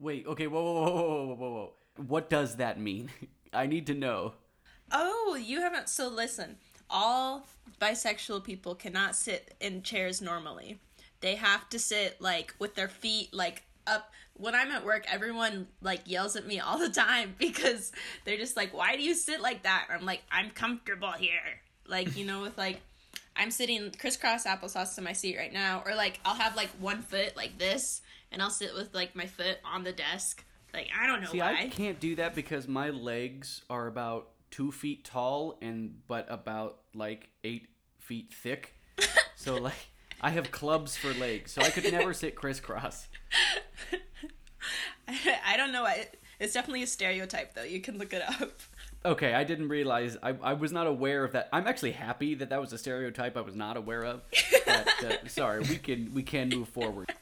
Wait, okay, whoa, whoa, whoa, whoa, whoa, whoa. What does that mean? I need to know. Oh, you haven't. So listen, all bisexual people cannot sit in chairs normally. They have to sit like with their feet like up. When I'm at work, everyone like yells at me all the time because they're just like, "Why do you sit like that?" I'm like, "I'm comfortable here." Like you know, with like. I'm sitting crisscross applesauce to my seat right now, or like I'll have like one foot like this, and I'll sit with like my foot on the desk. Like I don't know See, why. I can't do that because my legs are about two feet tall and but about like eight feet thick. so like I have clubs for legs, so I could never sit crisscross. I don't know. why. It's definitely a stereotype, though. You can look it up. Okay, I didn't realize. I, I was not aware of that. I'm actually happy that that was a stereotype I was not aware of. But, uh, sorry, we can we can move forward.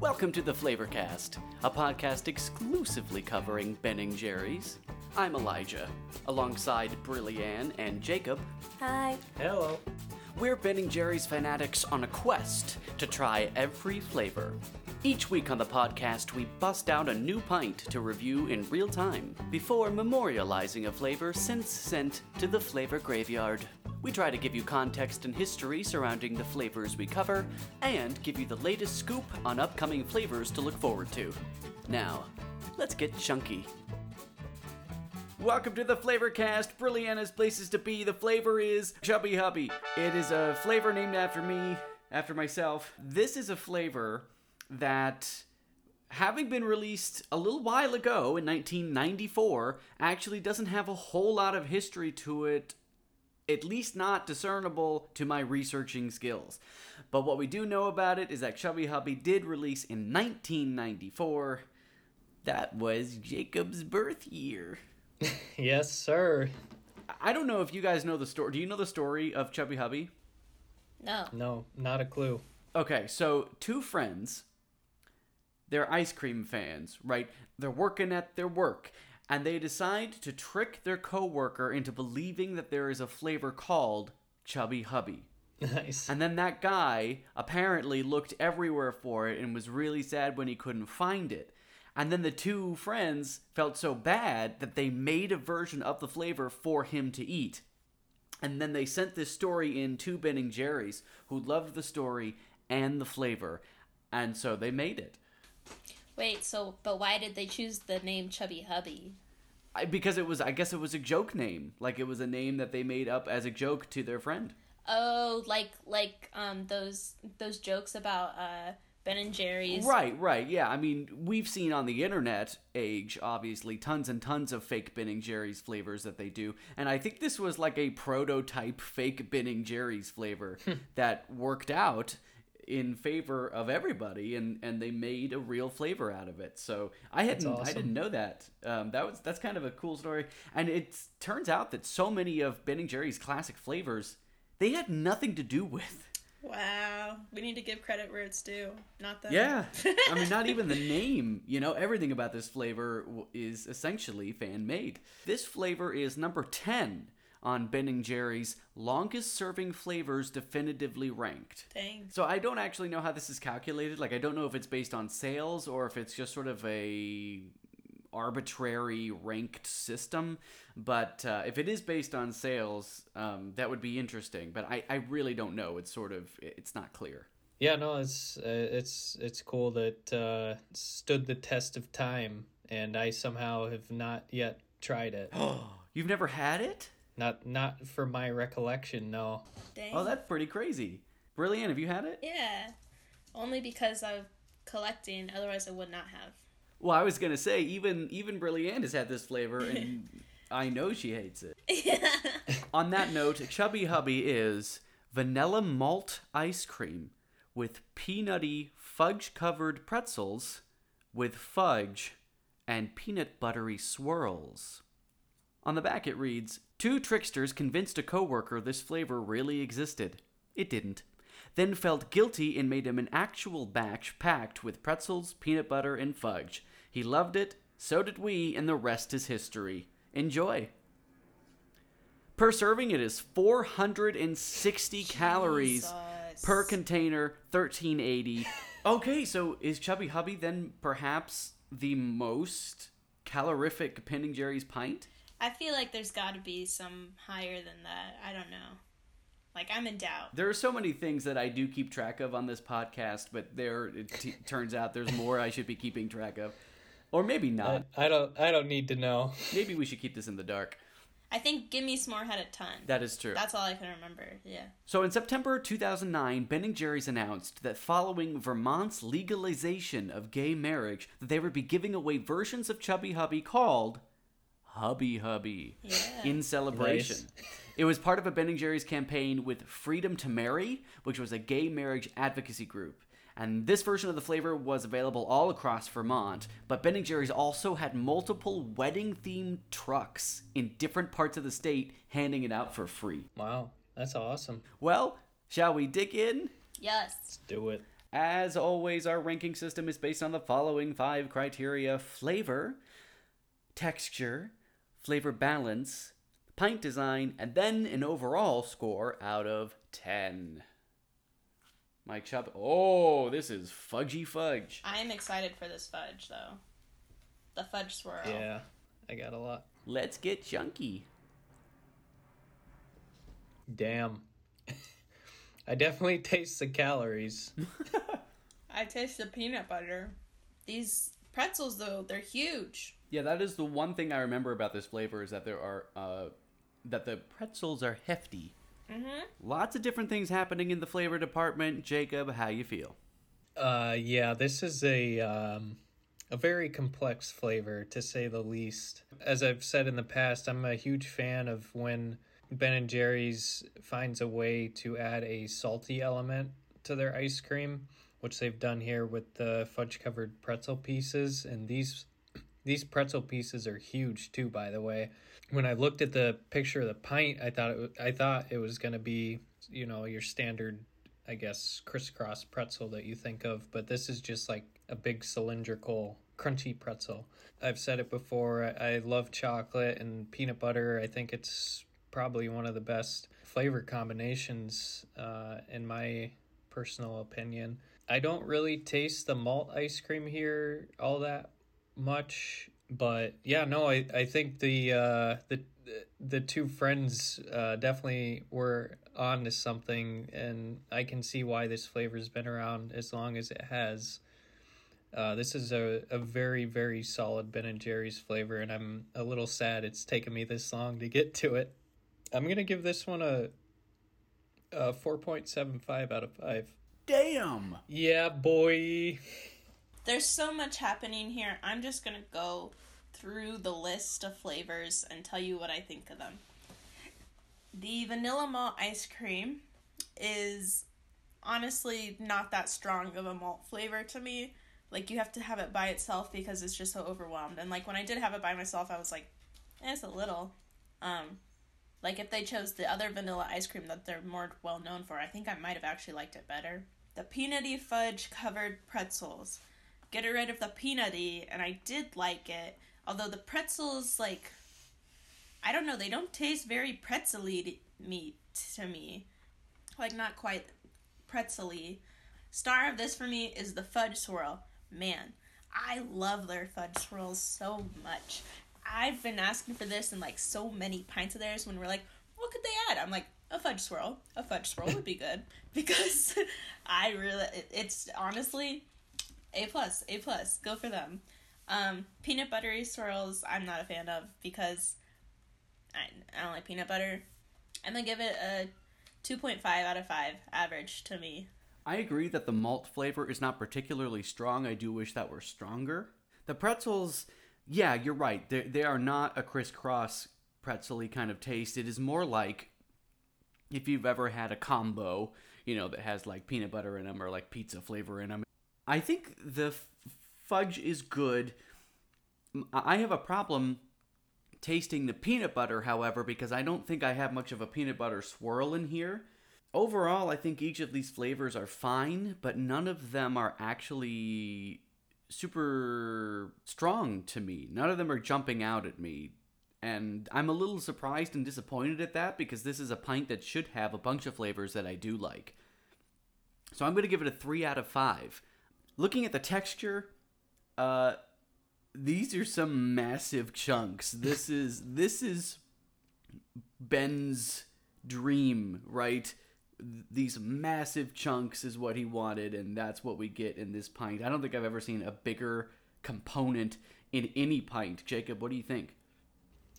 Welcome to the Flavorcast, a podcast exclusively covering Ben and Jerry's. I'm Elijah, alongside Brillianne and Jacob. Hi. Hello. We're Ben and Jerry's fanatics on a quest to try every flavor. Each week on the podcast, we bust out a new pint to review in real time before memorializing a flavor since sent to the flavor graveyard. We try to give you context and history surrounding the flavors we cover and give you the latest scoop on upcoming flavors to look forward to. Now, let's get chunky. Welcome to the Flavorcast, Brilliana's places to be. The flavor is Chubby Hubby. It is a flavor named after me, after myself. This is a flavor that, having been released a little while ago in 1994, actually doesn't have a whole lot of history to it, at least not discernible to my researching skills. But what we do know about it is that Chubby Hubby did release in 1994. That was Jacob's birth year. Yes, sir. I don't know if you guys know the story. Do you know the story of Chubby Hubby? No. No, not a clue. Okay, so two friends, they're ice cream fans, right? They're working at their work, and they decide to trick their coworker into believing that there is a flavor called Chubby Hubby. Nice. And then that guy apparently looked everywhere for it and was really sad when he couldn't find it. And then the two friends felt so bad that they made a version of the flavor for him to eat. And then they sent this story in to Ben and Jerry's, who loved the story and the flavor. And so they made it. Wait, so, but why did they choose the name Chubby Hubby? I, because it was, I guess it was a joke name. Like it was a name that they made up as a joke to their friend. Oh, like, like, um, those, those jokes about, uh, Ben and Jerry's. Right, right, yeah. I mean, we've seen on the internet age, obviously, tons and tons of fake Ben and Jerry's flavors that they do, and I think this was like a prototype fake Ben and Jerry's flavor that worked out in favor of everybody, and and they made a real flavor out of it. So I hadn't, I didn't know that. Um, that was that's kind of a cool story, and it turns out that so many of Ben and Jerry's classic flavors they had nothing to do with. Wow. We need to give credit where it's due. Not that. Yeah, I mean, not even the name. You know, everything about this flavor is essentially fan made. This flavor is number ten on Ben and Jerry's longest serving flavors definitively ranked. Dang. So I don't actually know how this is calculated. Like, I don't know if it's based on sales or if it's just sort of a arbitrary ranked system. But uh, if it is based on sales, um, that would be interesting. But I, I really don't know. It's sort of it's not clear. Yeah, no, it's uh, it's it's cool that uh, stood the test of time, and I somehow have not yet tried it. Oh, You've never had it? Not not for my recollection. No. Dang. Oh, that's pretty crazy. Brilliant. Have you had it? Yeah. Only because I'm collecting, otherwise I would not have. Well, I was gonna say even even Brilliant has had this flavor, and I know she hates it. On that note, Chubby Hubby is vanilla malt ice cream with peanutty fudge covered pretzels with fudge and peanut buttery swirls. On the back it reads Two tricksters convinced a coworker this flavor really existed. It didn't. Then felt guilty and made him an actual batch packed with pretzels, peanut butter, and fudge. He loved it, so did we, and the rest is history. Enjoy. Per serving, it is 460 calories per container, 1380. Okay, so is Chubby Hubby then perhaps the most calorific and Jerry's pint? I feel like there's got to be some higher than that. I don't know. Like I'm in doubt. There are so many things that I do keep track of on this podcast, but there it t- turns out there's more I should be keeping track of, or maybe not. I, I don't. I don't need to know. Maybe we should keep this in the dark. I think Gimme S'more had a ton. That is true. That's all I can remember. Yeah. So in September 2009, Ben and Jerry's announced that following Vermont's legalization of gay marriage, that they would be giving away versions of Chubby Hubby called Hubby Hubby Yeah. in celebration. Nice. It was part of a Ben and Jerry's campaign with Freedom to Marry, which was a gay marriage advocacy group. And this version of the flavor was available all across Vermont, but Ben and Jerry's also had multiple wedding themed trucks in different parts of the state handing it out for free. Wow, that's awesome. Well, shall we dig in? Yes. Let's do it. As always, our ranking system is based on the following five criteria flavor, texture, flavor balance, pint design, and then an overall score out of 10. Mike Chubb. Oh, this is fudgy fudge. I'm excited for this fudge though. The fudge swirl. Yeah, I got a lot. Let's get chunky. Damn. I definitely taste the calories. I taste the peanut butter. These pretzels though, they're huge. Yeah, that is the one thing I remember about this flavor is that there are uh, that the pretzels are hefty. Mhm. Lots of different things happening in the flavor department. Jacob, how you feel? Uh, yeah, this is a um, a very complex flavor to say the least. As I've said in the past, I'm a huge fan of when Ben and Jerry's finds a way to add a salty element to their ice cream, which they've done here with the fudge covered pretzel pieces. And these these pretzel pieces are huge too, by the way. When I looked at the picture of the pint, I thought it, wa- I thought it was going to be, you know, your standard I guess, crisscross pretzel that you think of, but this is just like a big cylindrical, crunchy pretzel. I've said it before, I love chocolate and peanut butter. I think it's probably one of the best flavor combinations, uh, in my personal opinion. I don't really taste the malt ice cream here all that much, but yeah, no, I, I think the uh, the the two friends uh, definitely were on to something, and I can see why this flavor's been around as long as it has. Uh, this is a, a very, very solid Ben and Jerry's flavor, and I'm a little sad it's taken me this long to get to it. I'm gonna give this one a, a 4.75 out of 5. Damn! Yeah, boy. There's so much happening here. I'm just gonna go through the list of flavors and tell you what I think of them. The vanilla malt ice cream is honestly not that strong of a malt flavor to me. Like you have to have it by itself because it's just so overwhelmed. And like when I did have it by myself, I was like, eh, it's a little. Um, like if they chose the other vanilla ice cream that they're more well known for, I think I might have actually liked it better. The peanutty fudge covered pretzels. Get rid of the peanutty, and I did like it. Although the pretzels, like, I don't know, they don't taste very pretzely meat. To me, like not quite pretzely. Star of this for me is the fudge swirl. Man, I love their fudge swirls so much. I've been asking for this in like so many pints of theirs when we're like, what could they add? I'm like, a fudge swirl. A fudge swirl would be good because I really, it's honestly a plus, a plus. Go for them. Um, peanut buttery swirls, I'm not a fan of because I, I don't like peanut butter. I'm gonna give it a 2.5 out of 5 average to me. I agree that the malt flavor is not particularly strong. I do wish that were stronger. The pretzels, yeah, you're right. They they are not a crisscross pretzely kind of taste. It is more like if you've ever had a combo, you know, that has like peanut butter in them or like pizza flavor in them. I think the f- fudge is good. I have a problem tasting the peanut butter, however, because I don't think I have much of a peanut butter swirl in here. Overall, I think each of these flavors are fine, but none of them are actually super strong to me. None of them are jumping out at me. And I'm a little surprised and disappointed at that because this is a pint that should have a bunch of flavors that I do like. So I'm going to give it a 3 out of 5. Looking at the texture, uh, these are some massive chunks. This is this is Ben's dream, right? These massive chunks is what he wanted, and that's what we get in this pint. I don't think I've ever seen a bigger component in any pint. Jacob, what do you think?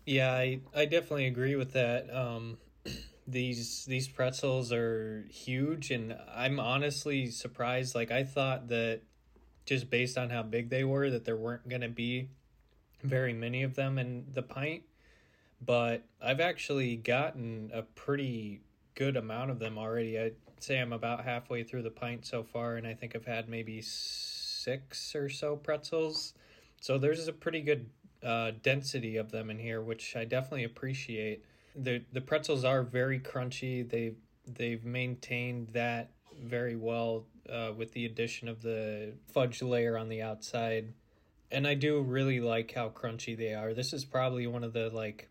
Yeah, I, I definitely agree with that. Um, these these pretzels are huge, and I'm honestly surprised. Like I thought that just based on how big they were, that there weren't going to be very many of them in the pint. But I've actually gotten a pretty good amount of them already. I'd say I'm about halfway through the pint so far, and I think I've had maybe six or so pretzels. So there's a pretty good uh, density of them in here, which I definitely appreciate. The The pretzels are very crunchy. They they've maintained that very well uh, with the addition of the fudge layer on the outside, and I do really like how crunchy they are. This is probably one of the like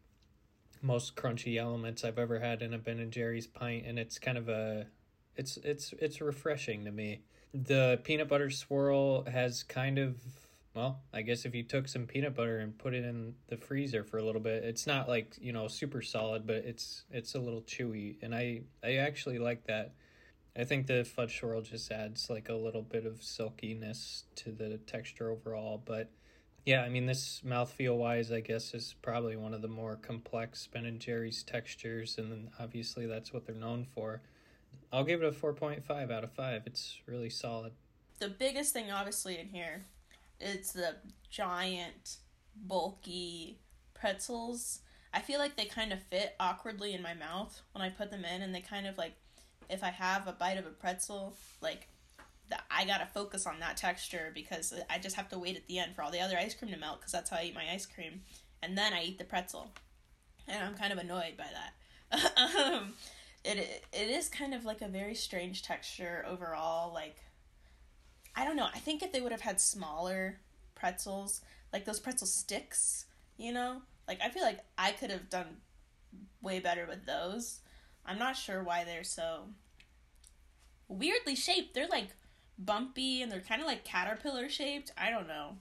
most crunchy elements I've ever had in a Ben and Jerry's pint, and it's kind of a it's it's it's refreshing to me. The peanut butter swirl has kind of well, I guess if you took some peanut butter and put it in the freezer for a little bit, it's not like, you know, super solid, but it's it's a little chewy and I I actually like that. I think the fudge swirl just adds like a little bit of silkiness to the texture overall, but yeah, I mean this mouthfeel wise, I guess is probably one of the more complex Ben and Jerry's textures and obviously that's what they're known for. I'll give it a 4.5 out of 5. It's really solid. The biggest thing obviously in here it's the giant, bulky pretzels. I feel like they kind of fit awkwardly in my mouth when I put them in, and they kind of like, if I have a bite of a pretzel, like, the, I gotta focus on that texture because I just have to wait at the end for all the other ice cream to melt because that's how I eat my ice cream, and then I eat the pretzel, and I'm kind of annoyed by that. um, it it is kind of like a very strange texture overall, like I don't know. I think if they would have had smaller pretzels, like those pretzel sticks, you know, like I feel like I could have done way better with those. I'm not sure why they're so weirdly shaped. They're like bumpy and they're kind of like caterpillar shaped. I don't know.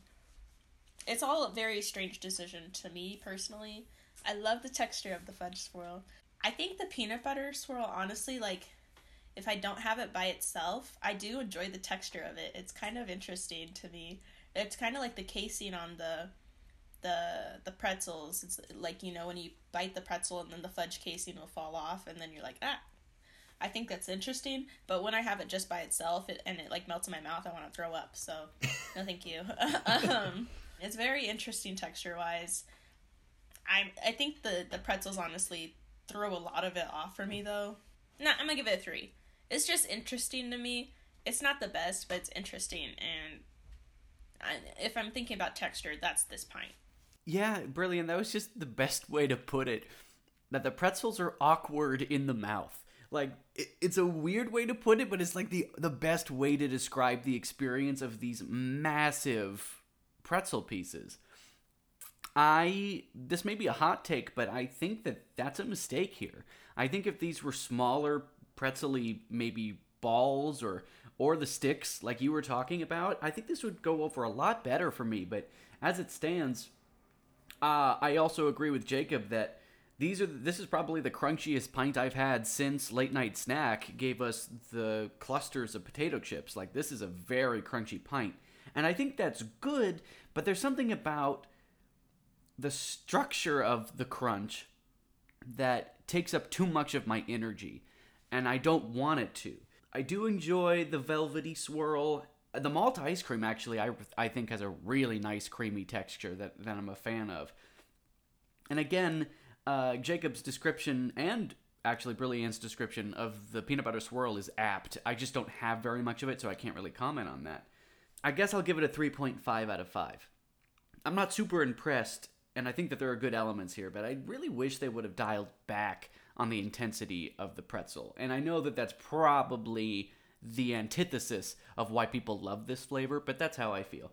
It's all a very strange decision to me personally. I love the texture of the fudge swirl. I think the peanut butter swirl honestly like if I don't have it by itself, I do enjoy the texture of it. It's kind of interesting to me. It's kind of like the casing on the the the pretzels. It's like you know when you bite the pretzel and then the fudge casing will fall off, and then you're like ah. I think that's interesting, but when I have it just by itself it, and it like melts in my mouth, I want to throw up. So, no, thank you. um, it's very interesting texture wise. I I think the the pretzels honestly throw a lot of it off for me though. No, I'm gonna give it a three it's just interesting to me. It's not the best, but it's interesting. And I, if I'm thinking about texture, that's this pint. Yeah, brilliant. That was just the best way to put it. That the pretzels are awkward in the mouth. Like it, it's a weird way to put it, but it's like the the best way to describe the experience of these massive pretzel pieces. I this may be a hot take, but I think that that's a mistake here. I think if these were smaller pretzely maybe balls or or the sticks like you were talking about, I think this would go over a lot better for me. But as it stands, uh, I also agree with Jacob that these are this is probably the crunchiest pint I've had since late night snack gave us the clusters of potato chips. Like this is a very crunchy pint, and I think that's good. But there's something about the structure of the crunch that takes up too much of my energy and I don't want it to. I do enjoy the velvety swirl. The malt ice cream actually I I think has a really nice creamy texture that, that I'm a fan of. And again, uh, Jacob's description and actually Brilliant's description of the peanut butter swirl is apt. I just don't have very much of it, so I can't really comment on that. I guess I'll give it a 3.5 out of 5. I'm not super impressed, and I think that there are good elements here, but I really wish they would have dialed back on the intensity of the pretzel. And I know that that's probably the antithesis of why people love this flavor, but that's how I feel.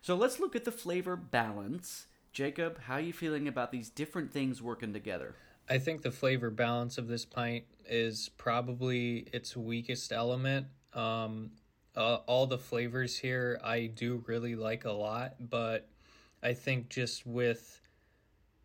So let's look at the flavor balance. Jacob, how are you feeling about these different things working together? I think the flavor balance of this pint is probably its weakest element. Um, uh, all the flavors here I do really like a lot, but I think just with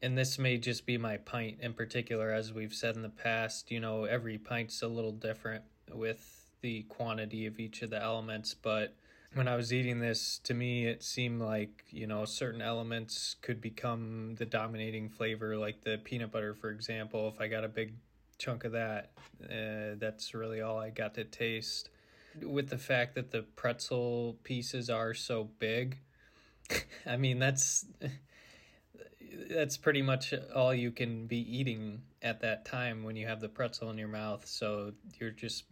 and this may just be my pint in particular as we've said in the past, you know, every pint's a little different with the quantity of each of the elements, but when I was eating this, to me, it seemed like, you know, certain elements could become the dominating flavor, like the peanut butter, for example. If I got a big chunk of that, uh, that's really all I got to taste. With the fact that the pretzel pieces are so big, I mean, that's. That's pretty much all you can be eating at that time when you have the pretzel in your mouth. So you're just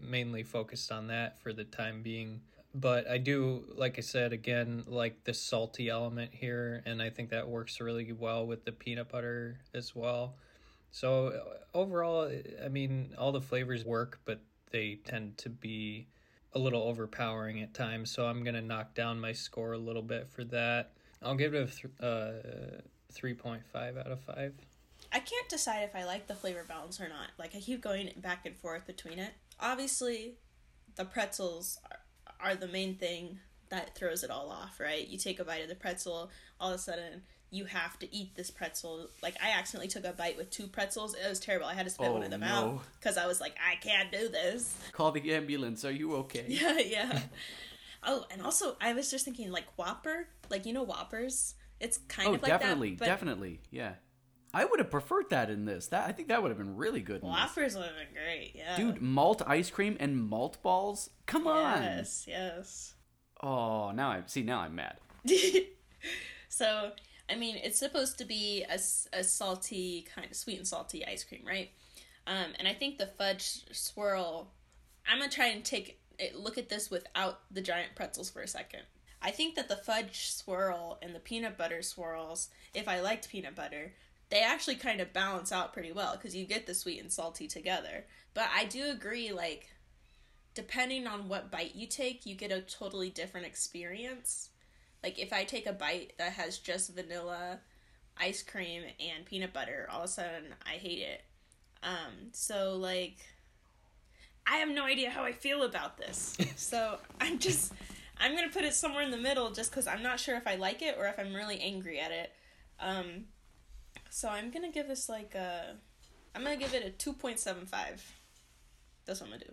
mainly focused on that for the time being but I do, like I said, again, like the salty element here, and I think that works really well with the peanut butter as well. So uh, overall, I mean, all the flavors work, but they tend to be a little overpowering at times. So I'm gonna knock down my score a little bit for that. I'll give it a th- uh, three point five out of five. I can't decide if I like the flavor balance or not. Like I keep going back and forth between it. Obviously, the pretzels are are the main thing that throws it all off, right? You take a bite of the pretzel, all of a sudden you have to eat this pretzel. Like I accidentally took a bite with two pretzels. It was terrible. I had to spit oh, one of them no. mouth because I was like, I can't do this. Call the ambulance. Are you okay? Yeah, yeah. oh, and also I was just thinking like Whopper, like you know Whoppers. It's kind oh, of like definitely, that, definitely, definitely, yeah. I would have preferred that in this. That I think that would have been really good. Whoppers would have been great. Yeah. Dude, malt ice cream and malt balls. Come on. Yes, yes. Oh, now I see. Now I'm mad. so, I mean, it's supposed to be a, a salty kind of sweet and salty ice cream, right? Um, and I think the fudge swirl. I'm gonna try and take look at this without the giant pretzels for a second. I think that the fudge swirl and the peanut butter swirls, if I liked peanut butter, they actually kind of balance out pretty well because you get the sweet and salty together. But I do agree, like, depending on what bite you take, you get a totally different experience. Like, if I take a bite that has just vanilla, ice cream, and peanut butter, all of a sudden I hate it. Um, so, like, I have no idea how I feel about this. so I'm just, I'm gonna put it somewhere in the middle just because I'm not sure if I like it or if I'm really angry at it. Um, so I'm gonna give this like a. I'm gonna give it a two point seven five. That's what I'm gonna do.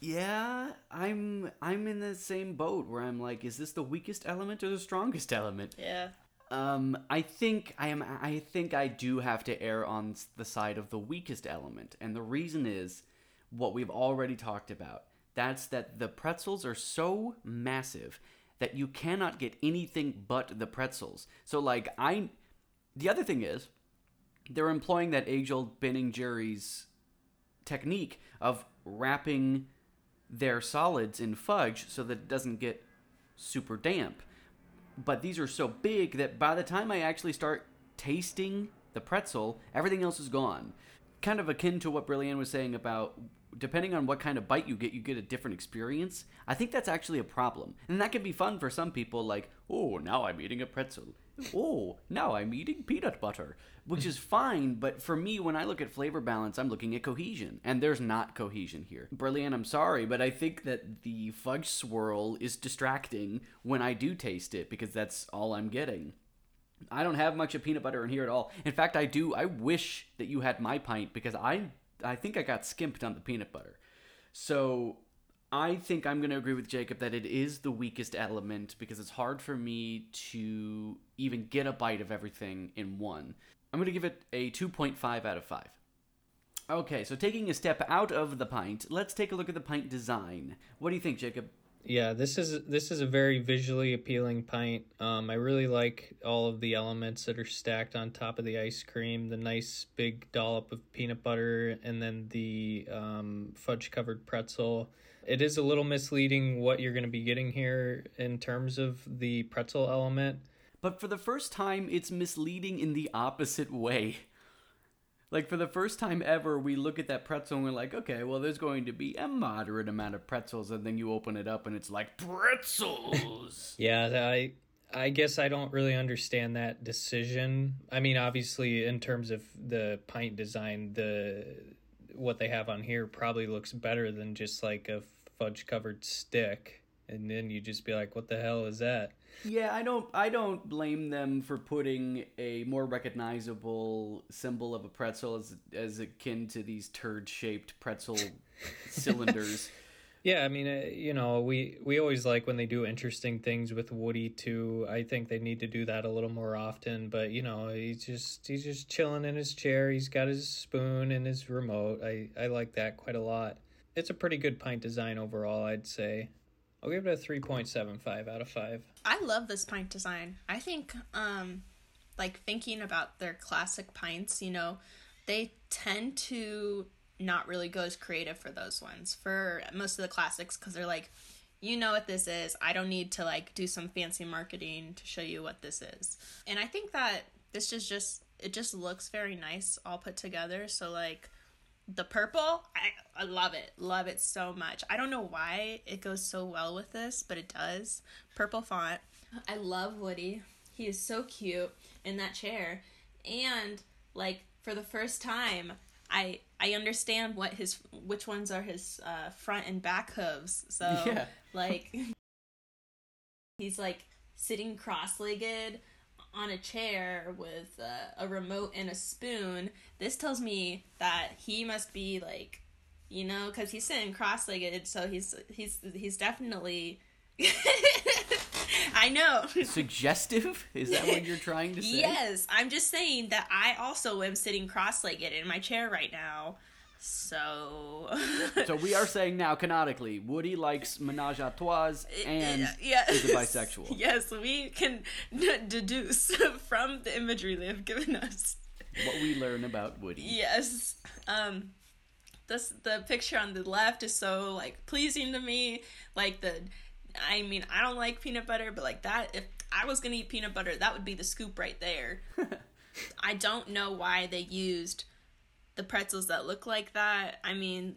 Yeah, I'm I'm in the same boat where I'm like, is this the weakest element or the strongest element? Yeah. Um, I think I am. I think I do have to err on the side of the weakest element, and the reason is what we've already talked about. That's that the pretzels are so massive that you cannot get anything but the pretzels. So like I, the other thing is, they're employing that age old Ben Jerry's technique of wrapping their solids in fudge so that it doesn't get super damp. But these are so big that by the time I actually start tasting the pretzel, everything else is gone. Kind of akin to what Brilliant was saying about depending on what kind of bite you get, you get a different experience. I think that's actually a problem. And that can be fun for some people, like, oh, now I'm eating a pretzel. oh, now I'm eating peanut butter, which is fine. But for me, when I look at flavor balance, I'm looking at cohesion, and there's not cohesion here. Brilliant, I'm sorry, but I think that the fudge swirl is distracting when I do taste it because that's all I'm getting. I don't have much of peanut butter in here at all. In fact, I do. I wish that you had my pint because I I think I got skimped on the peanut butter. So I think I'm going to agree with Jacob that it is the weakest element because it's hard for me to even get a bite of everything in one. I'm going to give it a 2.5 out of 5. Okay, so taking a step out of the pint, let's take a look at the pint design. What do you think, Jacob? Yeah, this is this is a very visually appealing pint. Um, I really like all of the elements that are stacked on top of the ice cream. The nice big dollop of peanut butter, and then the um, fudge covered pretzel. It is a little misleading what you're going to be getting here in terms of the pretzel element. But for the first time, it's misleading in the opposite way. Like for the first time ever, we look at that pretzel and we're like, okay, well, there's going to be a moderate amount of pretzels, and then you open it up and it's like pretzels. yeah, I I guess I don't really understand that decision. I mean, obviously, in terms of the pint design, the what they have on here probably looks better than just like a fudge covered stick, and then you just be like, "What the hell is that?" Yeah, I don't I don't blame them for putting a more recognizable symbol of a pretzel as as akin to these turd shaped pretzel cylinders. Yeah, I mean, uh, you know, we we always like when they do interesting things with Woody too. I think they need to do that a little more often. But you know, he's just he's just chilling in his chair. He's got his spoon and his remote. I I like that quite a lot. It's a pretty good pint design overall, I'd say. I'll give it a three point seven five out of five. I love this pint design. I think, um, like thinking about their classic pints, you know, they tend to not really go as creative for those ones for most of the classics because they're like you know what this is i don't need to like do some fancy marketing to show you what this is and i think that this is just it just looks very nice all put together so like the purple I, I love it love it so much. I don't know why it goes so well with this but it does. Purple font. I love woody. He is so cute in that chair. And like for the first time I I understand what his which ones are his uh, front and back hooves. So yeah. like he's like sitting cross-legged on a chair with uh, a remote and a spoon. This tells me that he must be like you know cuz he's sitting cross-legged so he's he's he's definitely I know. Suggestive? Is that what you're trying to say? Yes, I'm just saying that I also am sitting cross-legged in my chair right now. So So we are saying now canonically, Woody likes menage a trois and yes. is a bisexual. Yes, we can deduce from the imagery they have given us what we learn about Woody. Yes. Um this the picture on the left is so like pleasing to me. Like the I mean, I don't like peanut butter, but like that, if I was gonna eat peanut butter, that would be the scoop right there. I don't know why they used the pretzels that look like that. I mean,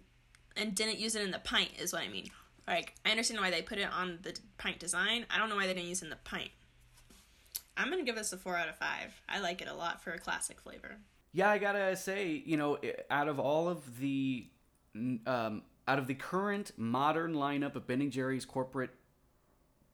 and didn't use it in the pint, is what I mean. Like, I understand why they put it on the pint design. I don't know why they didn't use it in the pint. I'm gonna give this a four out of five. I like it a lot for a classic flavor. Yeah, I gotta say, you know, out of all of the, um, out of the current modern lineup of Ben and Jerry's corporate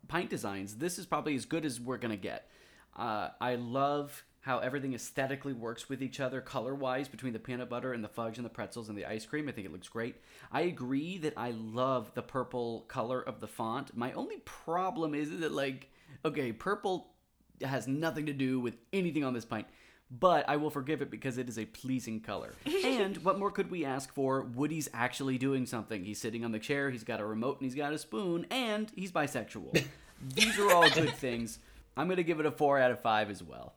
pint designs, this is probably as good as we're gonna get. Uh, I love how everything aesthetically works with each other color wise between the peanut butter and the fudge and the pretzels and the ice cream. I think it looks great. I agree that I love the purple color of the font. My only problem is that, like, okay, purple has nothing to do with anything on this pint but I will forgive it because it is a pleasing color. and what more could we ask for? Woody's actually doing something. He's sitting on the chair, he's got a remote, and he's got a spoon, and he's bisexual. These are all good things. I'm going to give it a 4 out of 5 as well.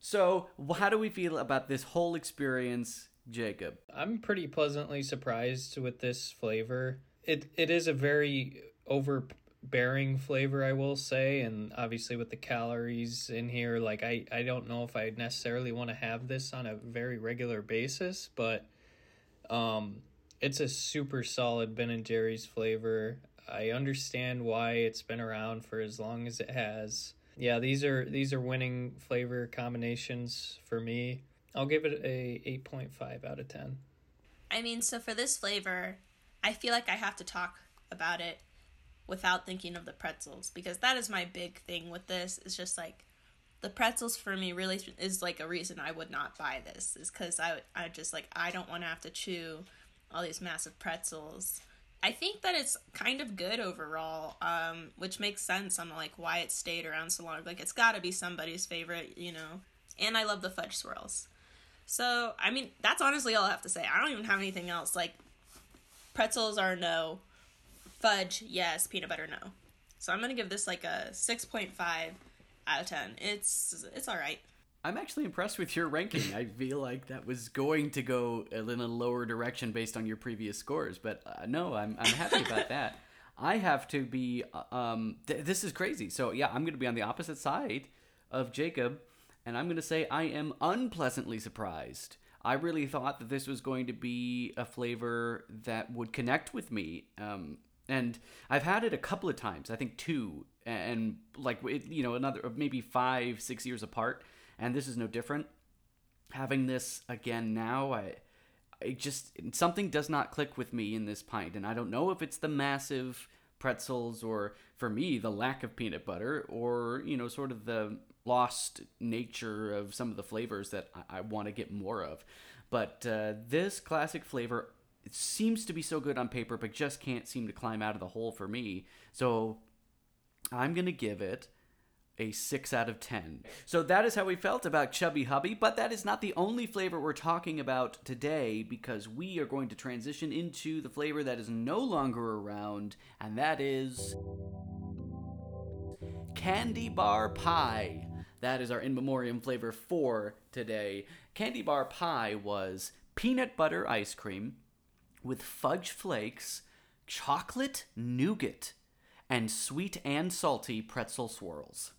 So, how do we feel about this whole experience, Jacob? I'm pretty pleasantly surprised with this flavor. It it is a very overbearing flavor i will say and obviously with the calories in here like i i don't know if i necessarily want to have this on a very regular basis but um it's a super solid ben and jerry's flavor i understand why it's been around for as long as it has yeah these are these are winning flavor combinations for me i'll give it a 8.5 out of 10 i mean so for this flavor i feel like i have to talk about it without thinking of the pretzels because that is my big thing with this. It's just like the pretzels for me really is like a reason I would not buy this is because I I just like I don't want to have to chew all these massive pretzels. I think that it's kind of good overall, um, which makes sense on like why it stayed around so long. Like it's got to be somebody's favorite, you know. And I love the fudge swirls. So I mean, that's honestly all I have to say. I don't even have anything else. Like pretzels are no, Fudge, yes. Peanut butter, no. So I'm gonna give this like a 6.5 out of 10. It's it's all right. I'm actually impressed with your ranking. I feel like that was going to go in a lower direction based on your previous scores, but uh, no, I'm I'm happy about that. I have to be uh, um th- this is crazy. So yeah, I'm going to be on the opposite side of Jacob and I'm going to say I am unpleasantly surprised. I really thought that this was going to be a flavor that would connect with me. Um, and I've had it a couple of times. I think two, and like you know another maybe five, six years apart, and this is no different. Having this again now, I it just something does not click with me in this pint, and I don't know if it's the massive pretzels or for me the lack of peanut butter or you know sort of the lost nature of some of the flavors that I, I want to get more of. But uh, this classic flavor it seems to be so good on paper, but just can't seem to climb out of the hole for me. So I'm gonna give it a 6 out of 10. So that is how we felt about Chubby Hubby, but that is not the only flavor we're talking about today because we are going to transition into the flavor that is no longer around, and that is Candy Bar Pie. That is our in memoriam flavor for today. Candy Bar Pie was peanut butter ice cream with fudge flakes, chocolate nougat, and sweet and salty pretzel swirls.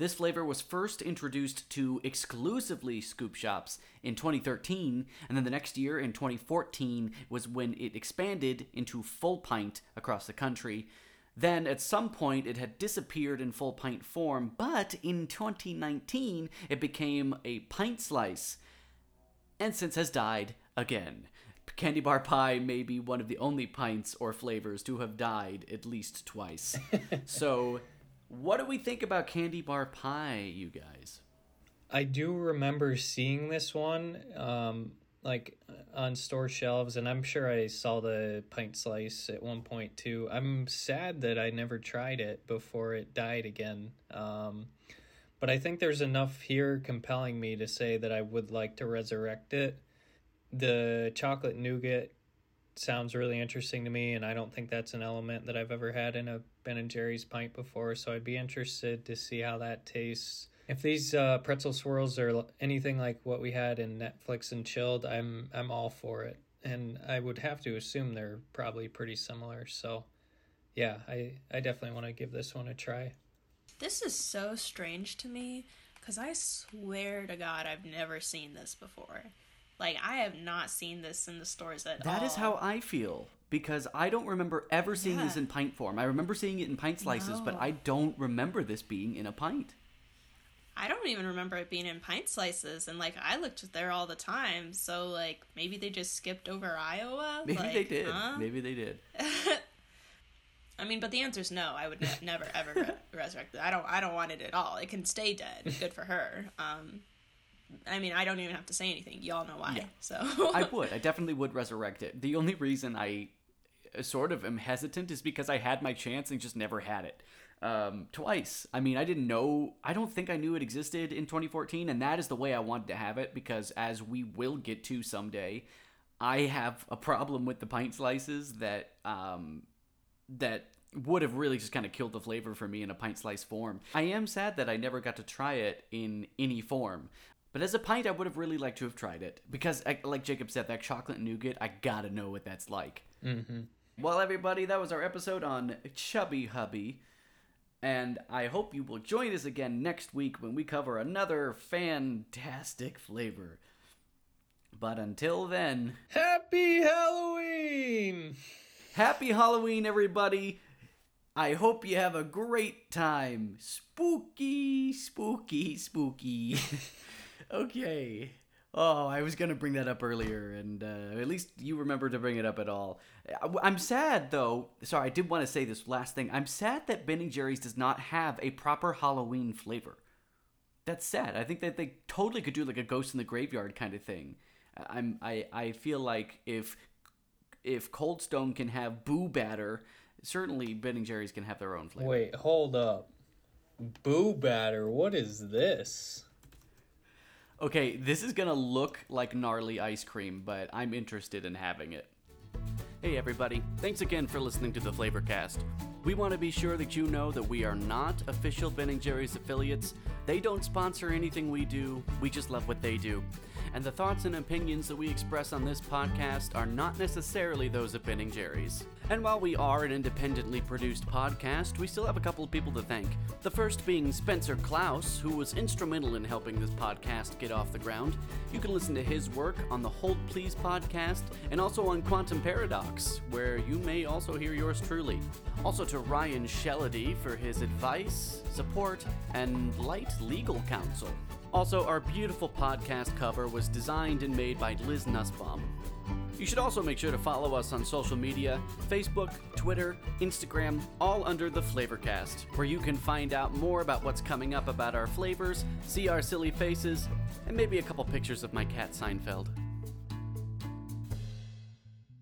This flavor was first introduced to exclusively scoop shops in 2013, and then the next year in 2014 was when it expanded into full pint across the country. Then at some point it had disappeared in full pint form, but in 2019 it became a pint slice, and since has died again. Candy bar pie may be one of the only pints or flavors to have died at least twice. so what do we think about candy bar pie, you guys? I do remember seeing this one, um, like on store shelves, and I'm sure I saw the pint slice at one point too. I'm sad that I never tried it before it died again. Um, but I think there's enough here compelling me to say that I would like to resurrect it. The chocolate nougat sounds really interesting to me, and I don't think that's an element that I've ever had in a Ben and Jerry's pint before. So I'd be interested to see how that tastes. If these uh, pretzel swirls are anything like what we had in Netflix and Chilled, I'm I'm all for it, and I would have to assume they're probably pretty similar. So, yeah, I I definitely want to give this one a try. This is so strange to me because I swear to God I've never seen this before. Like I have not seen this in the stores at That all. is how I feel because I don't remember ever seeing this in pint form. I remember seeing it in pint slices, but I don't remember this being in a pint. I don't even remember it being in pint slices, and like I looked there all the time. So like maybe they just skipped over Iowa. Maybe Like, they did. huh? Maybe they did. I mean, but the answer is no. I would ne- never ever re- resurrect it. I don't. I don't want it at all. It can stay dead. Good for her. Um, I mean, I don't even have to say anything. Y'all know why. Yeah. So I would. I definitely would resurrect it. The only reason I uh, sort of am hesitant is because I had my chance and just never had it. Um, twice. I mean, I didn't know. I don't think I knew it existed in 2014, and that is the way I wanted to have it because, as we will get to someday, I have a problem with the pint slices that um, that would have really just kind of killed the flavor for me in a pint slice form. I am sad that I never got to try it in any form. But as a pint, I would have really liked to have tried it because, like Jacob said, that chocolate nougat, I gotta know what that's like. Mm-hmm. Well, everybody, that was our episode on Chubby Hubby. And I hope you will join us again next week when we cover another fantastic flavor. But until then, Happy Halloween! happy Halloween, everybody! I hope you have a great time. Spooky, spooky, spooky. okay. Oh, I was gonna bring that up earlier, and uh, at least you remember to bring it up at all. I- I'm sad though. Sorry, I did want to say this last thing. I'm sad that Ben and Jerry's does not have a proper Halloween flavor. That's sad. I think that they totally could do like a Ghost in the Graveyard kind of thing. I'm I I feel like if if Cold Stone can have Boo Batter, certainly Ben and Jerry's can have their own flavor. Wait, hold up. Boo batter, what is this? Okay, this is gonna look like gnarly ice cream, but I'm interested in having it. Hey everybody, thanks again for listening to the Flavorcast. We want to be sure that you know that we are not official Ben & Jerry's affiliates. They don't sponsor anything we do, we just love what they do. And the thoughts and opinions that we express on this podcast are not necessarily those of Ben & Jerry's. And while we are an independently produced podcast, we still have a couple of people to thank. The first being Spencer Klaus, who was instrumental in helping this podcast get off the ground. You can listen to his work on the Hold Please podcast and also on Quantum Paradox, where you may also hear yours truly. Also to Ryan Shellady for his advice, support, and light legal counsel. Also, our beautiful podcast cover was designed and made by Liz Nussbaum. You should also make sure to follow us on social media Facebook, Twitter, Instagram, all under the Flavorcast, where you can find out more about what's coming up about our flavors, see our silly faces, and maybe a couple pictures of my cat Seinfeld.